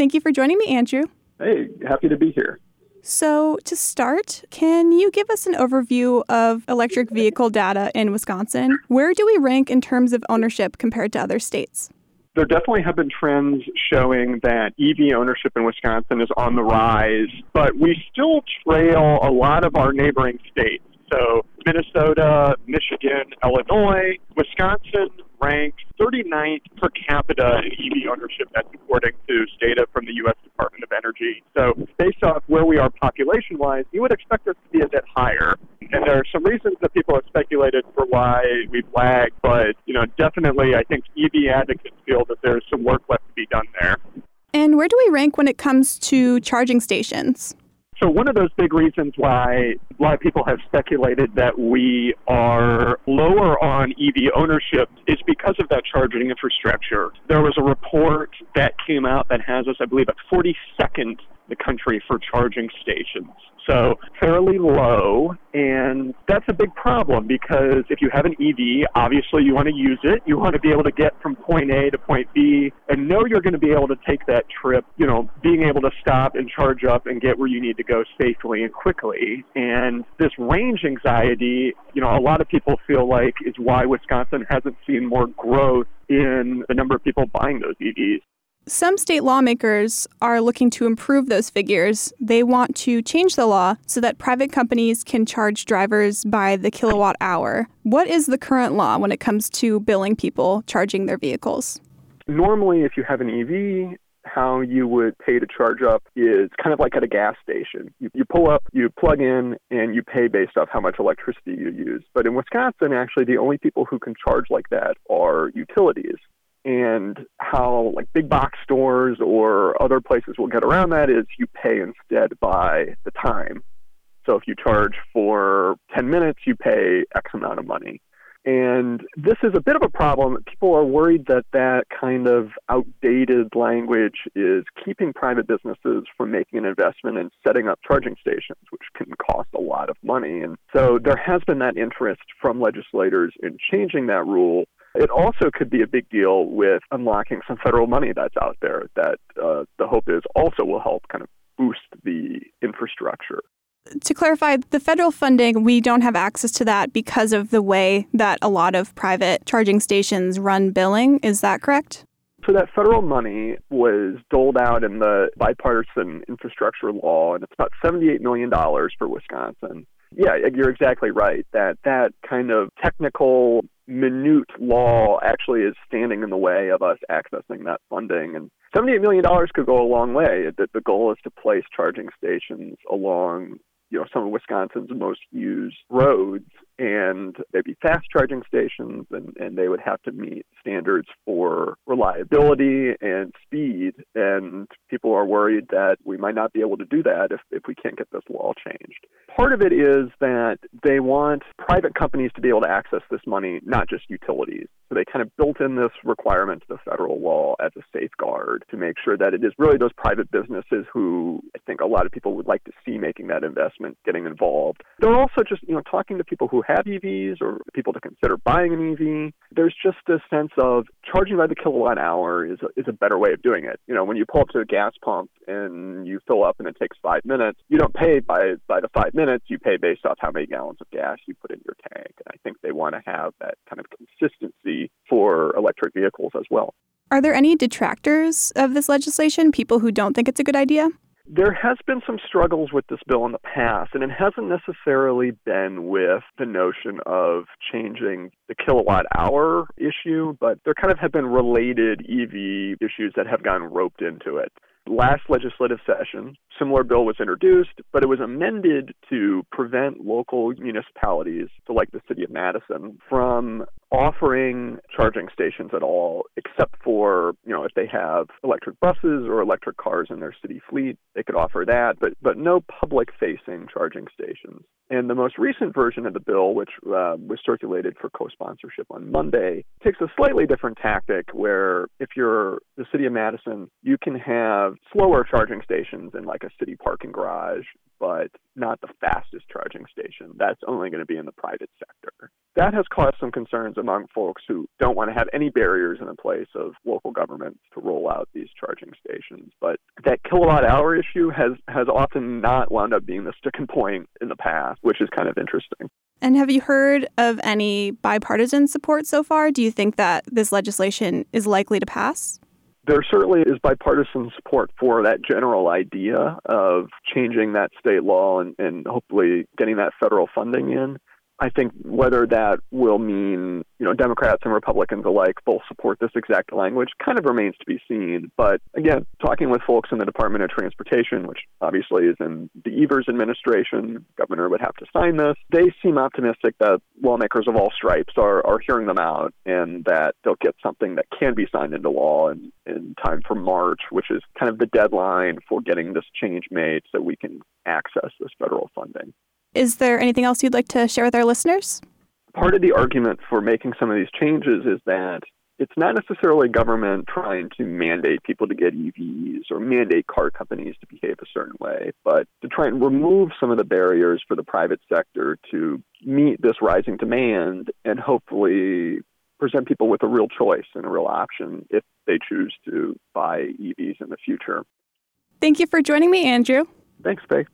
Thank you for joining me, Andrew. Hey, happy to be here. So, to start, can you give us an overview of electric vehicle data in Wisconsin? Where do we rank in terms of ownership compared to other states? There definitely have been trends showing that EV ownership in Wisconsin is on the rise, but we still trail a lot of our neighboring states. So, Minnesota, Michigan, Illinois, Wisconsin ranks 39th per capita in EV ownership. That's according to data from the U.S. Department of Energy. So, based off where we are population wise, you would expect us to be a bit higher. And there are some reasons that people have speculated for why we've lagged, but you know, definitely, I think EV advocates feel that there's some work left to be done there. And where do we rank when it comes to charging stations? So one of those big reasons why a lot of people have speculated that we are lower on EV ownership is because of that charging infrastructure. There was a report that came out that has us, I believe, at 42nd the country for charging stations. So fairly low, and that's a big problem because if you have an EV, obviously you want to use it. You want to be able to get from point A to point B and know you're going to be able to take that trip, you know, being able to stop and charge up and get where you need to go safely and quickly. And this range anxiety, you know, a lot of people feel like is why Wisconsin hasn't seen more growth in the number of people buying those EVs. Some state lawmakers are looking to improve those figures. They want to change the law so that private companies can charge drivers by the kilowatt hour. What is the current law when it comes to billing people charging their vehicles? Normally, if you have an EV, how you would pay to charge up is kind of like at a gas station. You, you, pull up, you plug in, and you pay based off how much electricity you use. But in Wisconsin, actually, the only people who can charge like that are utilities and how like big box stores or other places will get around that is you pay instead by the time. So if you charge for 10 minutes, you pay X amount of money. And this is a bit of a problem. People are worried that that kind of outdated language is keeping private businesses from making an investment in setting up charging stations, which can cost a lot of money. And so there has been that interest from legislators in changing that rule it also could be a big deal with unlocking some federal money that's out there that uh, the hope is also will help kind of boost the infrastructure. To clarify, the federal funding, we don't have access to that because of the way that a lot of private charging stations run billing. Is that correct? So that federal money was doled out in the bipartisan infrastructure law, and it's about $78 million for Wisconsin. Yeah, you're exactly right. That that kind of technical minute law actually is standing in the way of us accessing that funding. And $78 million could go a long way. The, the goal is to place charging stations along you know some of Wisconsin's most used roads, and they'd be fast charging stations, and, and they would have to meet standards for reliability and speed. And people are worried that we might not be able to do that if, if we can't get this law changed. Part of it is that they want private companies to be able to access this money, not just utilities. So they kind of built in this requirement to the federal law as a safeguard to make sure that it is really those private businesses who I think a lot of people would like to see making that investment, getting involved. They're also just, you know, talking to people who have EVs or people to consider buying an EV. There's just a sense of charging by the kilowatt hour is a, is a better way of doing it. You know, when you pull up to a gas pump and you fill up and it takes five minutes, you don't pay by, by the five minutes, you pay based off how many gallons of gas you put in your tank. And I think they want to have that kind of consistency for electric vehicles as well. Are there any detractors of this legislation, people who don't think it's a good idea? There has been some struggles with this bill in the past, and it hasn't necessarily been with the notion of changing the kilowatt hour issue, but there kind of have been related EV issues that have gotten roped into it. Last legislative session, similar bill was introduced, but it was amended to prevent local municipalities, so like the city of Madison, from offering charging stations at all, except for, you know, if they have electric buses or electric cars in their city fleet, they could offer that, but, but no public facing charging stations. And the most recent version of the bill, which uh, was circulated for co sponsorship on Monday, takes a slightly different tactic where if you're the city of Madison, you can have slower charging stations in like a city parking garage, but not the fastest charging station. That's only going to be in the private sector. That has caused some concerns among folks who don't want to have any barriers in the place of local governments to roll out these charging stations. But that kilowatt hour issue has, has often not wound up being the sticking point in the past, which is kind of interesting. And have you heard of any bipartisan support so far? Do you think that this legislation is likely to pass? There certainly is bipartisan support for that general idea of changing that state law and, and hopefully getting that federal funding in. I think whether that will mean, you know, Democrats and Republicans alike both support this exact language kind of remains to be seen. But again, talking with folks in the Department of Transportation, which obviously is in the Evers administration, governor would have to sign this, they seem optimistic that lawmakers of all stripes are, are hearing them out and that they'll get something that can be signed into law in, in time for March, which is kind of the deadline for getting this change made so we can access this federal funding. Is there anything else you'd like to share with our listeners? Part of the argument for making some of these changes is that it's not necessarily government trying to mandate people to get EVs or mandate car companies to behave a certain way, but to try and remove some of the barriers for the private sector to meet this rising demand and hopefully present people with a real choice and a real option if they choose to buy EVs in the future. Thank you for joining me, Andrew. Thanks, Faye.